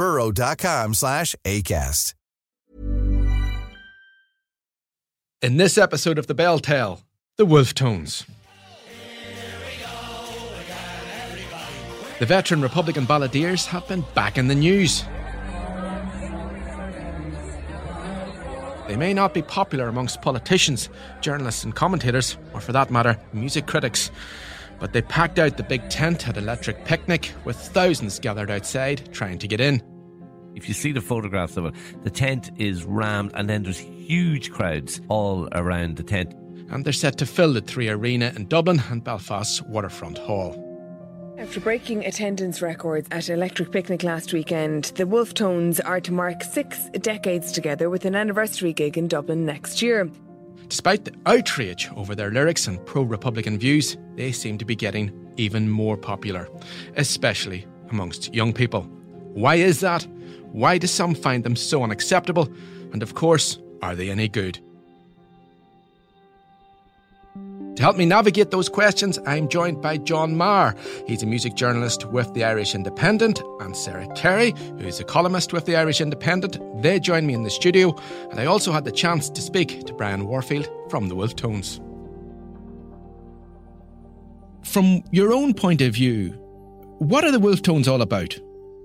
burrow.com slash ACAST. In this episode of The Bell Tale, the Wolfe Tones. The veteran Republican balladeers have been back in the news. They may not be popular amongst politicians, journalists, and commentators, or for that matter, music critics, but they packed out the big tent at Electric Picnic with thousands gathered outside trying to get in. If you see the photographs of it, the tent is rammed and then there's huge crowds all around the tent. And they're set to fill the Three Arena in Dublin and Belfast's Waterfront Hall. After breaking attendance records at Electric Picnic last weekend, the Wolfe Tones are to mark six decades together with an anniversary gig in Dublin next year. Despite the outrage over their lyrics and pro Republican views, they seem to be getting even more popular, especially amongst young people. Why is that? Why do some find them so unacceptable? And of course, are they any good? To help me navigate those questions, I'm joined by John Meagher. He's a music journalist with the Irish Independent, and Sarah Carey, who's a columnist with the Irish Independent. They joined me in the studio, and I also had the chance to speak to Brian Warfield from the Wolfe Tones. From your own point of view, what are the Wolfe Tones all about?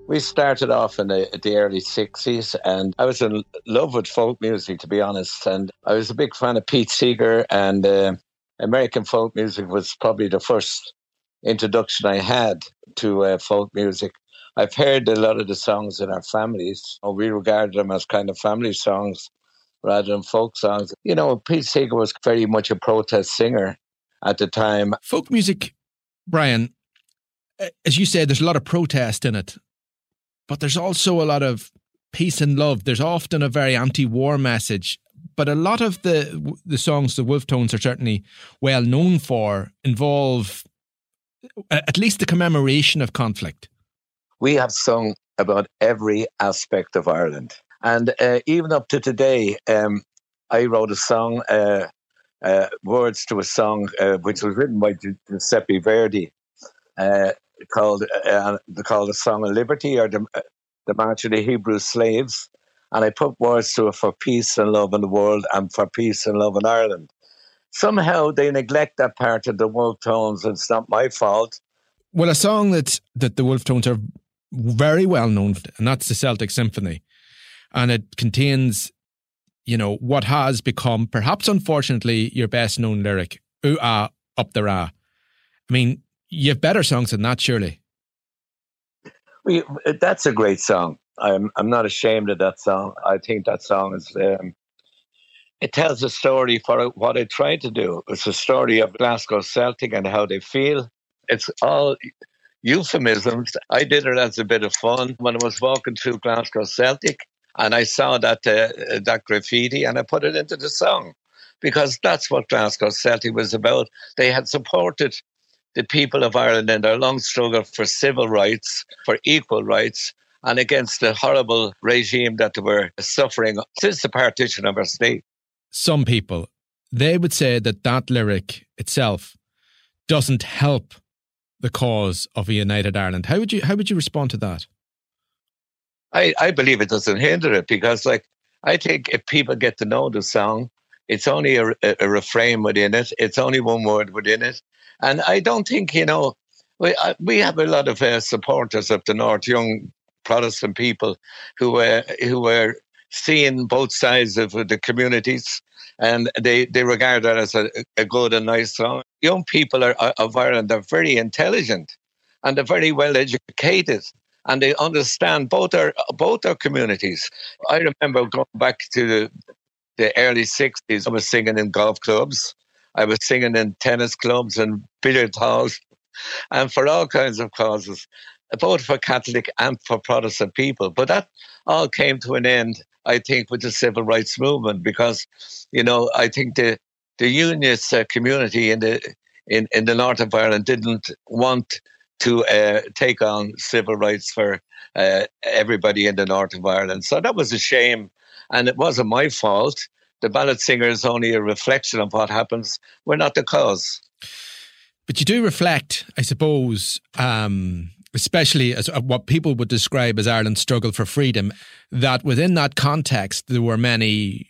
We started off in the, the, early 60s, and I was in love with folk music, to be honest. And I was a big fan of Pete Seeger, and uh, American folk music was probably the first introduction I had to uh, folk music. I've heard a lot of the songs in our families. We regard them as kind of family songs rather than folk songs. You know, Pete Seeger was very much a protest singer at the time. Folk music, Brian, as you said, there's a lot of protest in it, but there's also a lot of peace and love. There's often a very anti-war message but a lot of the the songs the Wolfe Tones are certainly well known for involve at least the commemoration of conflict. We have sung about every aspect of Ireland, and uh, even up to today, um, I wrote a song, uh, uh, words to a song uh, which was written by Giuseppe Verdi, uh, called uh, called the Song of Liberty or the, the March of the Hebrew Slaves and I put words to it for peace and love in the world and for peace and love in Ireland. Somehow they neglect that part of the Wolfe Tones, it's not my fault. Well, a song that that the Wolfe Tones are very well known and that's the Celtic Symphony, and it contains, you know, what has become perhaps unfortunately your best known lyric, "Ooh ah up the ra." I mean, you have better songs than that, surely. Well, that's a great song. I'm I'm not ashamed of that song. I think that song is um, it tells a story for what I tried to do. It's a story of Glasgow Celtic and how they feel. It's all euphemisms. I did it as a bit of fun when I was walking through Glasgow Celtic, and I saw that uh, that graffiti, and I put it into the song because that's what Glasgow Celtic was about. They had supported the people of Ireland in their long struggle for civil rights, for equal rights, and against the horrible regime that they were suffering since the partition of our state. Some people, they would say that that lyric itself doesn't help the cause of a united Ireland. How would you how would you respond to that? I, I believe it doesn't hinder it because like I think if people get to know the song, it's only a, a refrain within it. It's only one word within it. And I don't think, you know, we, we have a lot of uh, supporters of the North, young Protestant people who were who were seeing both sides of the communities, and they, they regard that as a, a good and nice song. Young people are, of Ireland are very intelligent and they're very well educated and they understand both our both our communities. I remember going back to the, the early '60s. I was singing in golf clubs, I was singing in tennis clubs and billiard halls, and for all kinds of causes, both for Catholic and for Protestant people. But that all came to an end, I think, with the civil rights movement because, you know, I think the the unionist uh, community in the in, in the north of Ireland didn't want to uh, take on civil rights for uh, everybody in the north of Ireland. So that was a shame, and it wasn't my fault. The ballad singer is only a reflection of what happens. We're not the cause. But you do reflect, I suppose, um, especially as uh, what people would describe as Ireland's struggle for freedom, that within that context there were many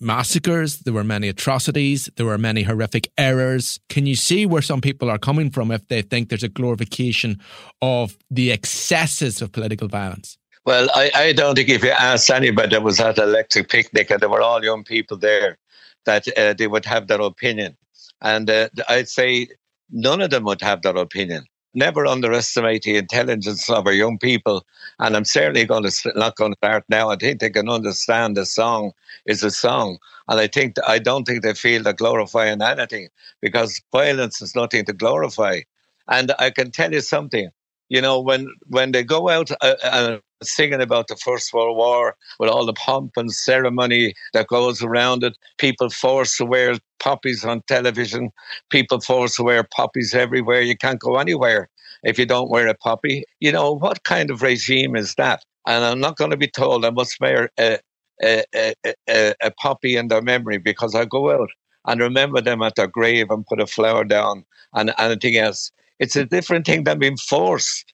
massacres, there were many atrocities, there were many horrific errors. Can you see where some people are coming from if they think there's a glorification of the excesses of political violence? Well, I, I don't think if you ask anybody that was at Electric Picnic and there were all young people there, that uh, they would have that opinion. And uh, I'd say none of them would have that opinion never underestimate the intelligence of our young people. And I'm certainly going to not going to start now. I think they can understand a song is a song, and I think I don't think they feel they're glorifying anything because violence is nothing to glorify. And I can tell you something. You know, when when they go out uh, uh, singing about the First World War with all the pomp and ceremony that goes around it, people forced to wear poppies on television, people forced to wear poppies everywhere. You can't go anywhere if you don't wear a poppy. You know, what kind of regime is that? And I'm not going to be told I must wear a, a, a, a, a poppy in their memory because I go out and remember them at their grave and put a flower down and anything else. It's a different thing than being forced.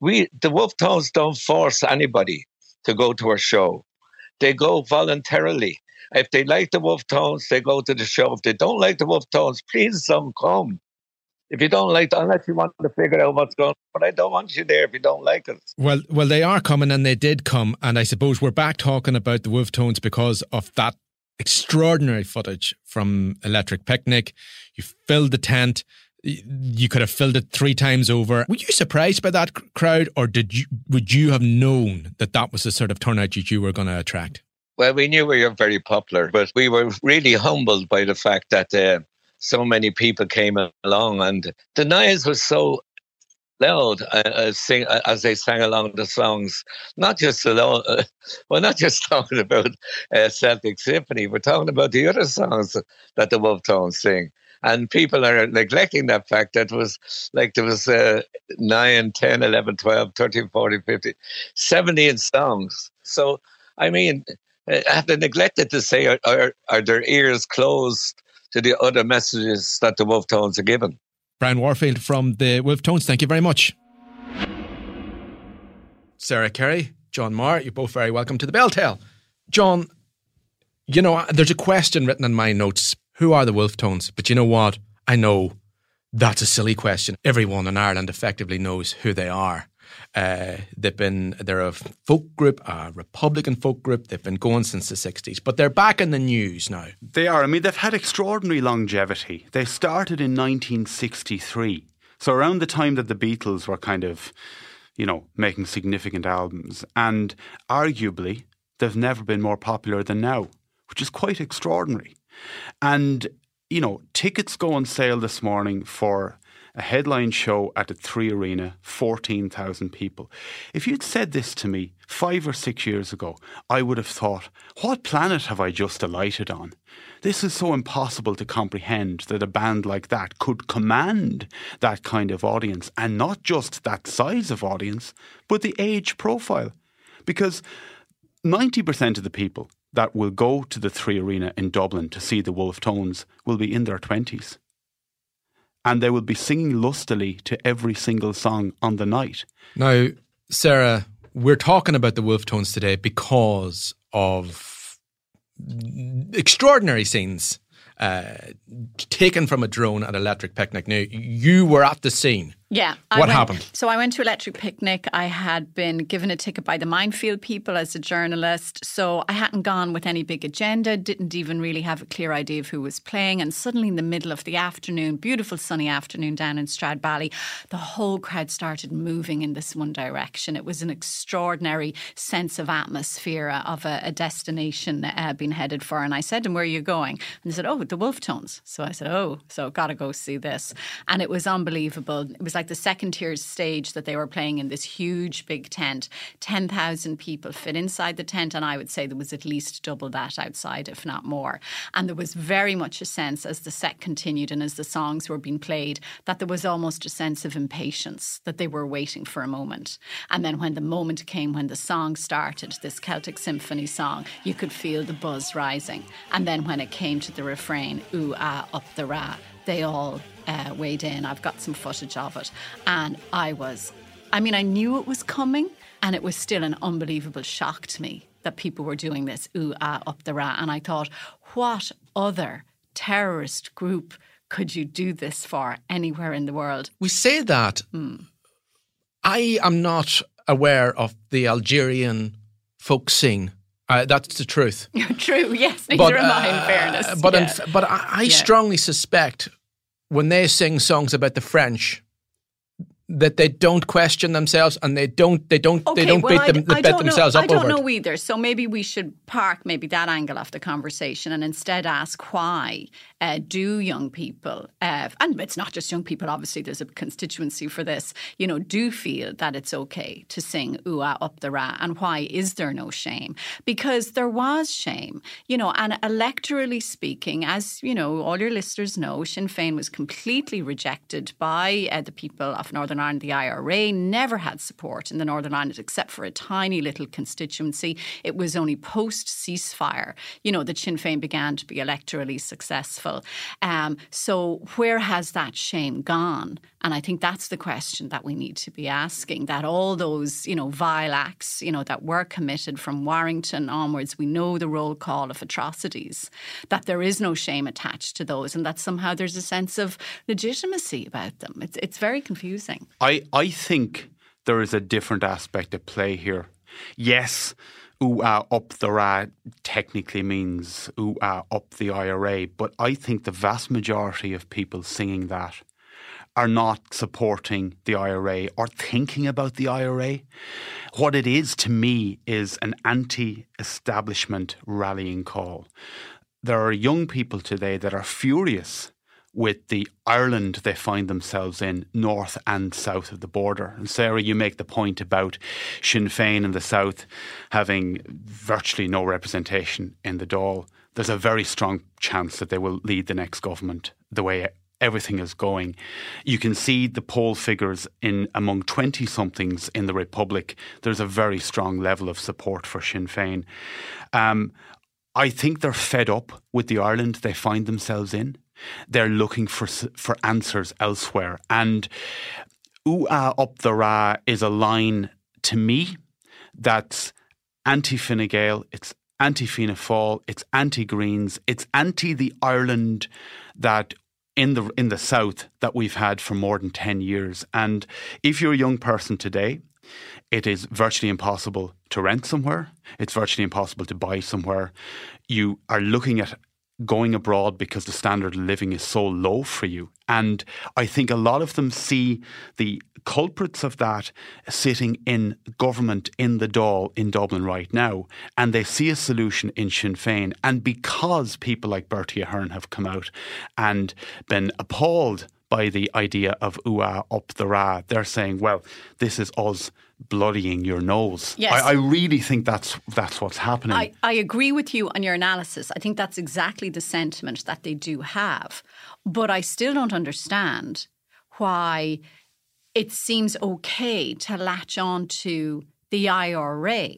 We, the Wolfe Tones, don't force anybody to go to a show. They go voluntarily. If they like the Wolfe Tones, they go to the show. If they don't like the Wolfe Tones, please don't come. If you don't like, unless you want to figure out what's going on, but I don't want you there if you don't like it. Well, well, they are coming, and they did come, and I suppose we're back talking about the Wolfe Tones because of that extraordinary footage from Electric Picnic. You filled the tent. You could have filled it three times over. Were you surprised by that crowd, or did you would you have known that that was the sort of turnout that you were going to attract? Well, we knew we were very popular, but we were really humbled by the fact that uh, so many people came along, and the noise was so loud uh, sing, uh, as they sang along the songs. Not just alone, uh, we're not just talking about uh, Celtic Symphony. We're talking about the other songs that the Wolfe Tones sing. And people are neglecting that fact that was like there was uh, 9, 10, 11, 12, 13, 14, 15, 17 songs. So, I mean, uh, have they neglected to say, are, are, are their ears closed to the other messages that the Wolfe Tones are given? Brian Warfield from the Wolfe Tones, thank you very much. Sarah Carey, John Meagher, you're both very welcome to the Bell Tale. John, you know, there's a question written in my notes. Who are the Wolfe Tones? But you know what? I know that's a silly question. Everyone in Ireland effectively knows who they are. Uh, they've been they're a folk group, a Republican folk group. They've been going since the '60s, but they're back in the news now. They are. I mean, they've had extraordinary longevity. They started in 1963, so around the time that the Beatles were kind of, you know, making significant albums, and arguably they've never been more popular than now, which is quite extraordinary. And you know, tickets go on sale this morning for a headline show at the Three Arena, 14,000 people. If you'd said this to me five or six years ago, I would have thought, what planet have I just alighted on? This is so impossible to comprehend that a band like that could command that kind of audience, and not just that size of audience, but the age profile. Because 90% of the people that will go to the Three Arena in Dublin to see the Wolfe Tones will be in their 20s and they will be singing lustily to every single song on the night. Now, Sarah, we're talking about the Wolfe Tones today because of extraordinary scenes uh, taken from a drone at Electric Picnic. Now, you were at the scene. Yeah. what went, happened? So I went to Electric Picnic. I had been given a ticket by the Minefield people as a journalist. So I hadn't gone with any big agenda, didn't even really have a clear idea of who was playing. And suddenly, in the middle of the afternoon, beautiful sunny afternoon down in Stradbally, the whole crowd started moving in this one direction. It was an extraordinary sense of atmosphere of a, a destination uh, being headed for. And I said to them, Where are you going? And they said, Oh, the Wolfe Tones. So I said, Oh, so gotta go see this. And it was unbelievable. It was like the second tier stage that they were playing in this huge big tent. 10,000 people fit inside the tent, and I would say there was at least double that outside, if not more. And there was very much a sense as the set continued and as the songs were being played that there was almost a sense of impatience that they were waiting for a moment. And then when the moment came, when the song started, this Celtic Symphony song, you could feel the buzz rising. And then when it came to the refrain, ooh, ah, up the ra, they all uh, weighed in. I've got some footage of it. And I was, I mean, I knew it was coming, and it was still an unbelievable shock to me that people were doing this, ooh, ah, up the ra. And I thought, what other terrorist group could you do this for anywhere in the world? We say that. I am not aware of the Algerian folk scene. Uh, that's the truth. True, yes, neither am I, in uh, fairness. But yeah. in, but I, I Yeah. strongly suspect when they sing songs about the French that they don't question themselves and they don't they don't they don't well, beat I, them I beat don't themselves know, up I don't know it. either. So maybe we should park maybe that angle of the conversation and instead ask why uh, do young people, uh, and it's not just young people. Obviously, there's a constituency for this. You know, do feel that it's okay to sing "Ooh ah, up the ra," and why is there no shame? Because there was shame. You know, and electorally speaking, as you know, all your listeners know, Sinn Féin was completely rejected by uh, the people of Northern Ireland. The IRA never had support in the Northern Ireland except for a tiny little constituency. It was only post ceasefire, you know, that Sinn Féin began to be electorally successful. Um, so where has that shame gone? And I think that's the question that we need to be asking. That all those, you know, vile acts, you know, that were committed from Warrington onwards, we know the roll call of atrocities. That there is no shame attached to those, and that somehow there's a sense of legitimacy about them. It's it's very confusing. I, I think there is a different aspect at play here. Yes, ooh ah up the ra technically means ooh ah up the IRA, but I think the vast majority of people singing that are not supporting the IRA or thinking about the IRA. What it is to me is an anti establishment rallying call. There are young people today that are furious with the Ireland they find themselves in, north and south of the border. And Sarah, you make the point about Sinn Féin in the south having virtually no representation in the Dáil. There's a very strong chance that they will lead the next government the way everything is going. You can see the poll figures in among 20 somethings in the Republic. There's a very strong level of support for Sinn Féin. Um, I think they're fed up with the Ireland they find themselves in. They're looking for for answers elsewhere. And ah up the ra is a line to me that's anti Fine Gael, it's anti Fianna Fáil, it's anti Greens, it's anti the Ireland that in the in the south that we've had for more than ten years. And if you're a young person today, it is virtually impossible to rent somewhere. It's virtually impossible to buy somewhere. You are looking at going abroad because the standard of living is so low for you. And I think a lot of them see the culprits of that sitting in government in the Dáil in Dublin right now, and they see a solution in Sinn Féin. And because people like Bertie Ahern have come out and been appalled by the idea of ooh up the ra, they're saying, well, this is us bloodying your nose. Yes. I, I really think that's that's what's happening. I, I agree with you on your analysis. I think that's exactly the sentiment that they do have. But I still don't understand why it seems okay to latch on to the IRA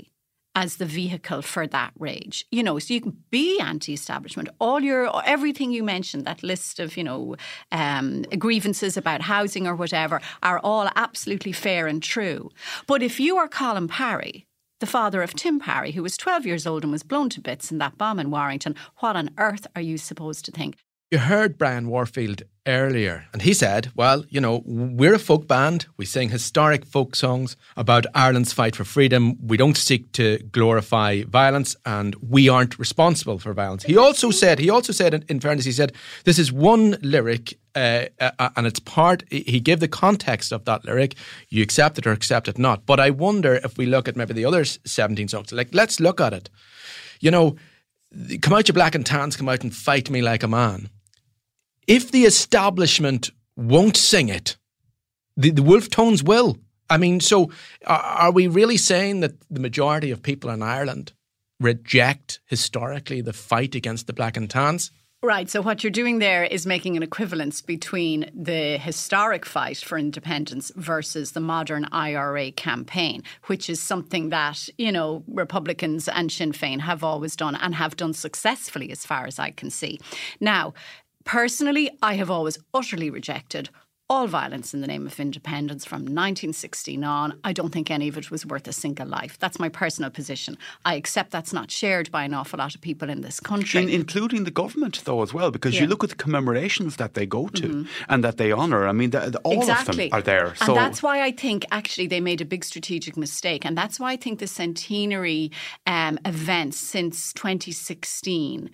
as the vehicle for that rage. You know, so you can be anti-establishment. All your everything you mentioned, that list of you know um, grievances about housing or whatever, are all absolutely fair and true. But if you are Colin Parry, the father of Tim Parry, who was 12 years old and was blown to bits in that bomb in Warrington, what on earth are you supposed to think? You heard Brian Warfield earlier, and he said, Well, you know, we're a folk band. We sing historic folk songs about Ireland's fight for freedom. We don't seek to glorify violence, and we aren't responsible for violence. He also said, he also said, in, fairness, he said, This is one lyric, uh, uh, and it's part, he gave the context of that lyric. You accept it or accept it not. But I wonder if we look at maybe the other 17 songs, like, let's look at it. You know, come out, you black and tans, come out and fight me like a man if the establishment won't sing it, the, the Wolfe Tones will. I mean, so are, are we really saying that the majority of people in Ireland reject historically the fight against the black and tans? Right. So, what you're doing there is making an equivalence between the historic fight for independence versus the modern IRA campaign, which is something that, you know, Republicans and Sinn Féin have always done and have done successfully, as far as I can see. Now, Personally, I have always utterly rejected all violence in the name of independence from 1916 on. I don't think any of it was worth a single life. That's my personal position. I accept that's not shared by an awful lot of people in this country. In, including the government, though, as well, because yeah. you look at the commemorations that they go to mm-hmm. and that they honour. I mean, the, the, all exactly. of them are there. So. And that's why I think actually they made a big strategic mistake. And that's why I think the centenary um, events since 2016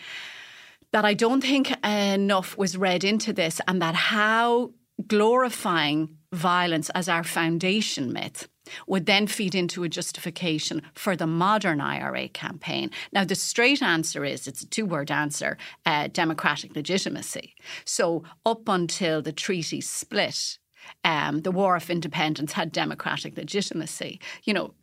that I don't think enough was read into this and that how glorifying violence as our foundation myth would then feed into a justification for the modern IRA campaign. Now, the straight answer is it's a two word answer uh, democratic legitimacy. So, up until the treaty split, um, the War of Independence had democratic legitimacy. You know,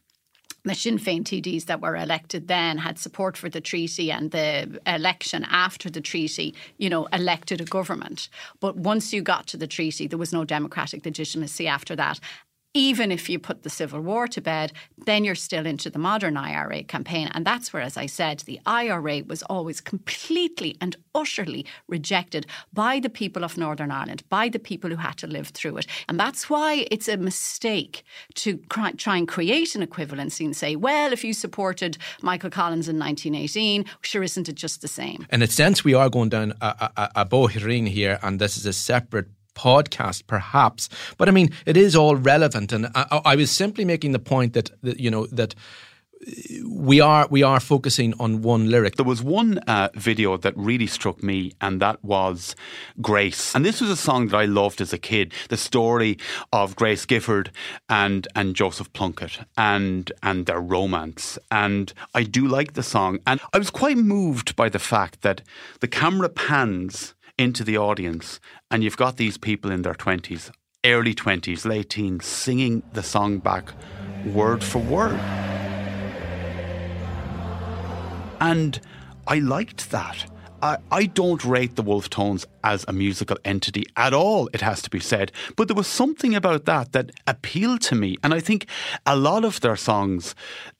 the Sinn Féin TDs that were elected then had support for the treaty and the election after the treaty, you know, elected a government. But once you got to the treaty, there was no democratic legitimacy after that even if you put the Civil War to bed, then you're still into the modern IRA campaign. And that's where, as I said, the IRA was always completely and utterly rejected by the people of Northern Ireland, by the people who had to live through it. And that's why it's a mistake to try and create an equivalency and say, well, if you supported Michael Collins in 1918, sure, isn't it just the same? In a sense, we are going down a, a, a here, and this is a separate podcast, perhaps. But I mean, it is all relevant, and I, I was simply making the point that, that you know that we are we are focusing on one lyric. There was one uh, video that really struck me, and that was Grace. And this was a song that I loved as a kid. The story of Grace Gifford and and Joseph Plunkett and and their romance. And I do like the song, and I was quite moved by the fact that the camera pans into the audience, and you've got these people in their 20s, early 20s, late teens, singing the song back word for word. And I liked that. I, I don't rate the Wolfe Tones as a musical entity at all, it has to be said. But there was something about that that appealed to me. And I think a lot of their songs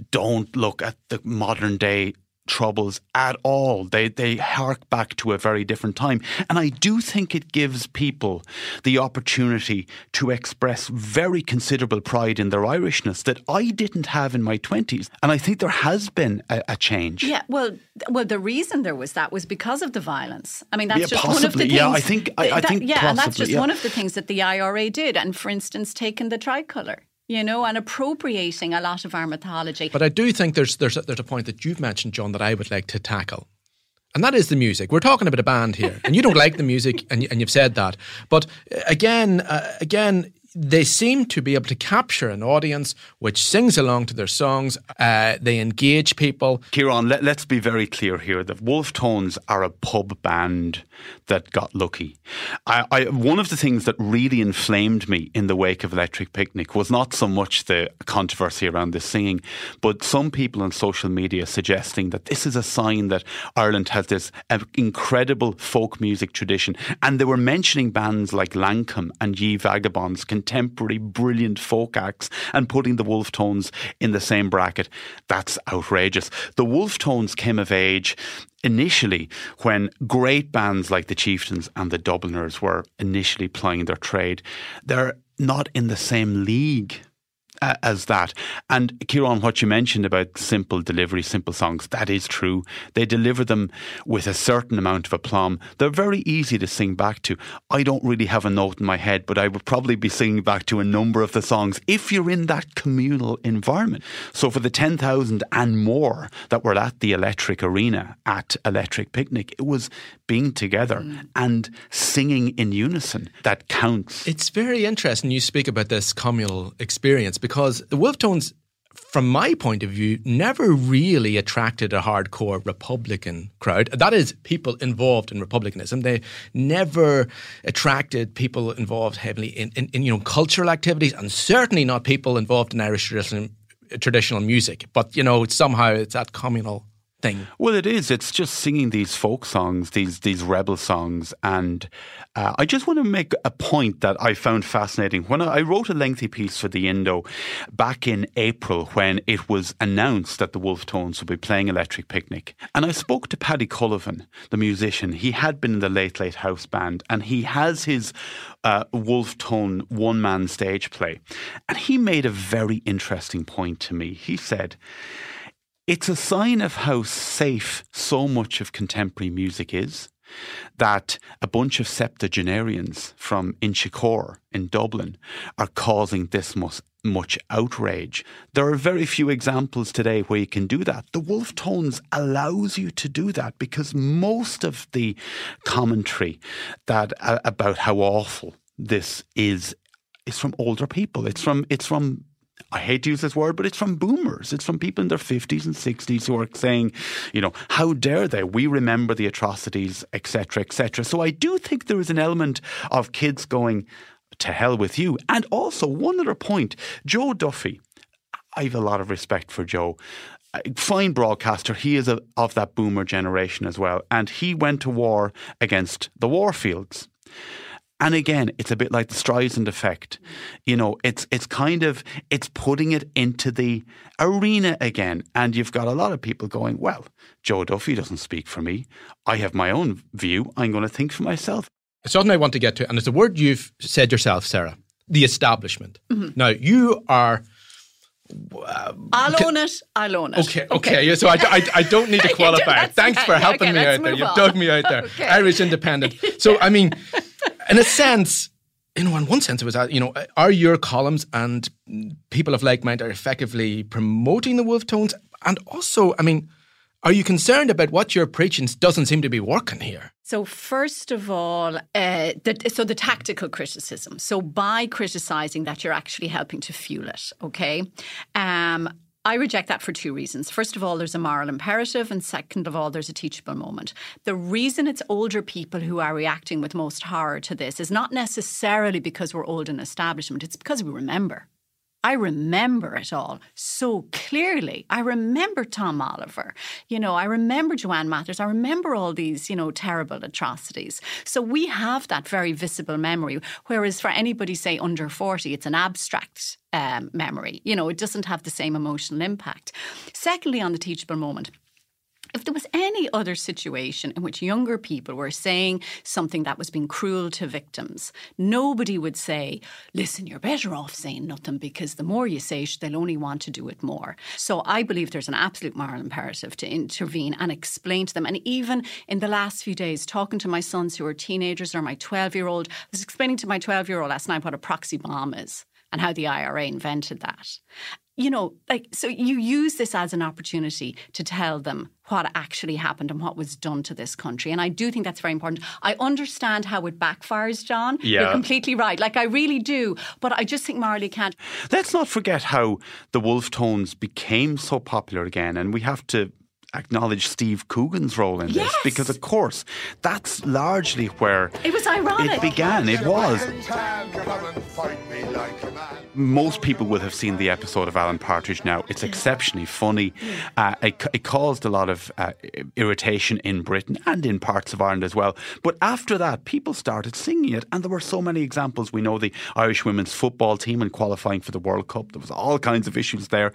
don't look at the modern day troubles at all. They they hark back to a very different time. And I do think it gives people the opportunity to express very considerable pride in their Irishness that I didn't have in my twenties. And I think there has been a, a, change. Yeah, well well the reason there was that was because of the violence. I mean that's yeah, just possibly. one of the things Yeah, I think I, I think yeah, possibly, and that's just yeah. one of the things that the IRA did. And for instance, taking the tricolour you know, and appropriating a lot of our mythology. But I do think there's there's a, there's a point that you've mentioned, John, that I would like to tackle. And that is the music. We're talking about a band here, and you don't like the music, and, and you've said that. But uh, again, uh, again, they seem to be able to capture an audience which sings along to their songs. Uh, they engage people. Ciarán, let, us be very clear here. The Wolfe Tones are a pub band that got lucky. I, I, one of the things that really inflamed me in the wake of Electric Picnic was not so much the controversy around the singing, but some people on social media suggesting that this is a sign that Ireland has this incredible folk music tradition. And they were mentioning bands like Lankum and Ye Vagabonds contemporary brilliant folk acts and putting the Wolfe Tones in the same bracket. That's outrageous. The Wolfe Tones came of age initially when great bands like the Chieftains and the Dubliners were initially plying their trade. They're not in the same league as that. And Ciarán, what you mentioned about simple delivery, simple songs, that is true. They deliver them with a certain amount of aplomb. They're very easy to sing back to. I don't really have a note in my head, but I would probably be singing back to a number of the songs if you're in that communal environment. So for the 10,000 and more that were at the Electric Arena at Electric Picnic, it was being together mm. and singing in unison that counts. It's very interesting you speak about this communal experience because the Wolfe Tones from my point of view, never really attracted a hardcore Republican crowd. That is, people involved in Republicanism. They never attracted people involved heavily in, in, in you know cultural activities, and certainly not people involved in Irish traditional traditional music. But you know, somehow it's that communal thing. Well, it is. It's just singing these folk songs, these these rebel songs, and uh, I just want to make a point that I found fascinating. When I wrote a lengthy piece for the Indo back in April, when it was announced that the Wolfe Tones would be playing Electric Picnic, and I spoke to Paddy Cullivan, the musician. He had been in the Late Late House band, and he has his uh, Wolfe Tone one man stage play, and he made a very interesting point to me. He said. It's a sign of how safe so much of contemporary music is that a bunch of septuagenarians from Inchicore in Dublin are causing this much, much outrage. There are very few examples today where you can do that. The Wolfe Tones allows you to do that because most of the commentary that uh, about how awful this is is from older people. It's from it's from I hate to use this word, but it's from boomers. It's from people in their 50s and 60s who are saying, you know, how dare they? We remember the atrocities, etc., etc. So I do think there is an element of kids going, to hell with you. And also, one other point Joe Duffy, I have a lot of respect for Joe. Fine broadcaster. He is a, of that boomer generation as well. And he went to war against the warfields. And again, it's a bit like the Streisand effect. You know, it's it's kind of it's putting it into the arena again. And you've got a lot of people going, Well, Joe Duffy doesn't speak for me. I have my own view. I'm going to think for myself. It's something I want to get to, and it's a word you've said yourself, Sarah. The establishment. Mm-hmm. Now you are uh, I'll own it. I'll own it. Okay, okay. okay. So I, I, I, don't need to qualify. Thanks for helping okay, me out there. You've dug me out there. okay. Irish independent. So, I mean, in a sense, in one sense, it was, you know, are your columns and people of like mind are effectively promoting the Wolfe Tones? And also, I mean, are you concerned about what you're preaching doesn't seem to be working here? So, first of all, uh, the, so the tactical criticism. So, by criticizing that, you're actually helping to fuel it, okay? Um, I reject that for two reasons. First of all, there's a moral imperative, and second of all, there's a teachable moment. The reason it's older people who are reacting with most horror to this is not necessarily because we're old in establishment, it's because we remember. I remember it all so clearly. I remember Tom Oliver. You know, I remember Joanne Mathers. I remember all these, you know, terrible atrocities. So we have that very visible memory. Whereas for anybody, say, under 40, it's an abstract um, memory. You know, it doesn't have the same emotional impact. Secondly, on the teachable moment, if there was any other situation in which younger people were saying something that was being cruel to victims, nobody would say, listen, you're better off saying nothing because the more you say it, they'll only want to do it more. So I believe there's an absolute moral imperative to intervene and explain to them. And even in the last few days, talking to my sons who are teenagers or my 12 year old, I was explaining to my 12 year old last night what a proxy bomb is and how the IRA invented that you know, like, so you use this as an opportunity to tell them what actually happened and what was done to this country. And I do think that's very important. I understand how it backfires, John. Yeah. You're completely right. Like, I really do. But I just think morally can't. Let's not forget how the Wolfe Tones became so popular again. And we have to acknowledge Steve Coogan's role in yes. this because, of course, that's largely where it was ironic. It began. It was. Most people would have seen the episode of Alan Partridge now. It's exceptionally funny. Uh, it, it, caused a lot of uh, irritation in Britain and in parts of Ireland as well. But after that, people started singing it, and there were so many examples. We know the Irish women's football team in qualifying for the World Cup. There was all kinds of issues there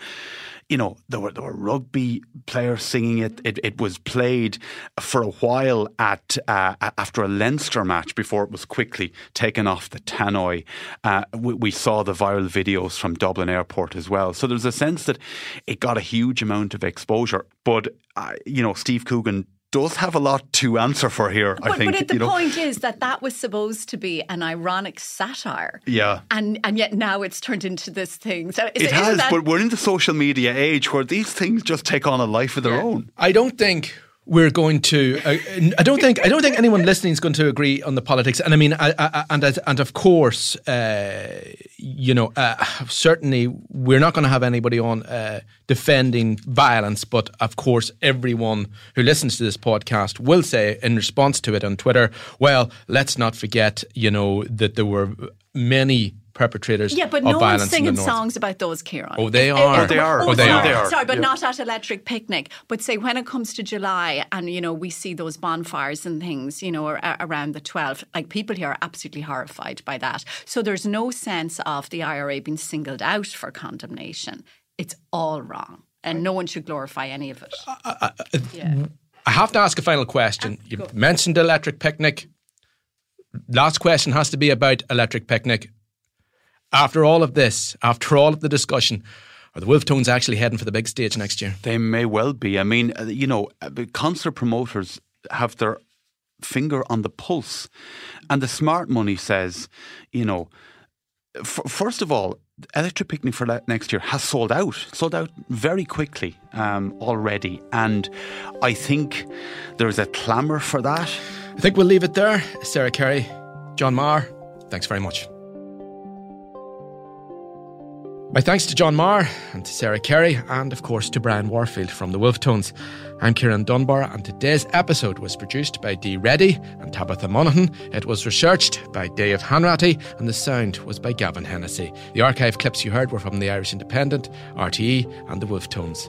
you know, there were there were rugby players singing it. It, it was played for a while at uh, after a Leinster match before it was quickly taken off the tannoy. Uh, we, we, saw the viral videos from Dublin Airport as well. So there's a sense that it got a huge amount of exposure. But, uh, you know, Steve Coogan does have a lot to answer for here. But, I think. But the you know. point is that that was supposed to be an ironic satire. Yeah. And and yet now it's turned into this thing. So it has. That... But we're in the social media age where these things just take on a life of their yeah. own. I don't think we're going to. Uh, I don't think. I don't think anyone listening is going to agree on the politics. And I mean, I, I, and and of course, uh, you know, uh, certainly we're not going to have anybody on uh, defending violence. But of course, everyone who listens to this podcast will say in response to it on Twitter, "Well, let's not forget, you know, that there were many perpetrators yeah, but no one's singing songs about those, Ciarán. Oh, they are. Oh, they are. Oh, oh they, sorry. are. they are. Sorry, but yeah. not at Electric Picnic. But say when it comes to July and, you know, we see those bonfires and things, you know, around the 12th, like people here are absolutely horrified by that. So there's no sense of the IRA being singled out for condemnation. It's all wrong. And no one should glorify any of it. Uh, uh, uh, yeah. I have to ask a final question. Ah, you mentioned Electric Picnic. Last question has to be about Electric Picnic after all of this, after all of the discussion, are the Wolfe Tones actually heading for the big stage next year? They may well be. I mean, uh, you know, uh, concert promoters have their finger on the pulse. And the smart money says, you know, f- first of all, Electric Picnic for next year has sold out, sold out very quickly um, already. And I think there's a clamour for that. I think we'll leave it there. Sarah Carey, John Meagher, thanks very much. My thanks to John Meagher and to Sarah Carey, and of course to Brian Warfield from the Wolfe Tones. I'm Ciarán Dunbar, and today's episode was produced by Dee Reddy and Tabitha Monaghan. It was researched by Dave Hanratty, and the sound was by Gavin Hennessy. The archive clips you heard were from the Irish Independent, RTE, and the Wolfe Tones.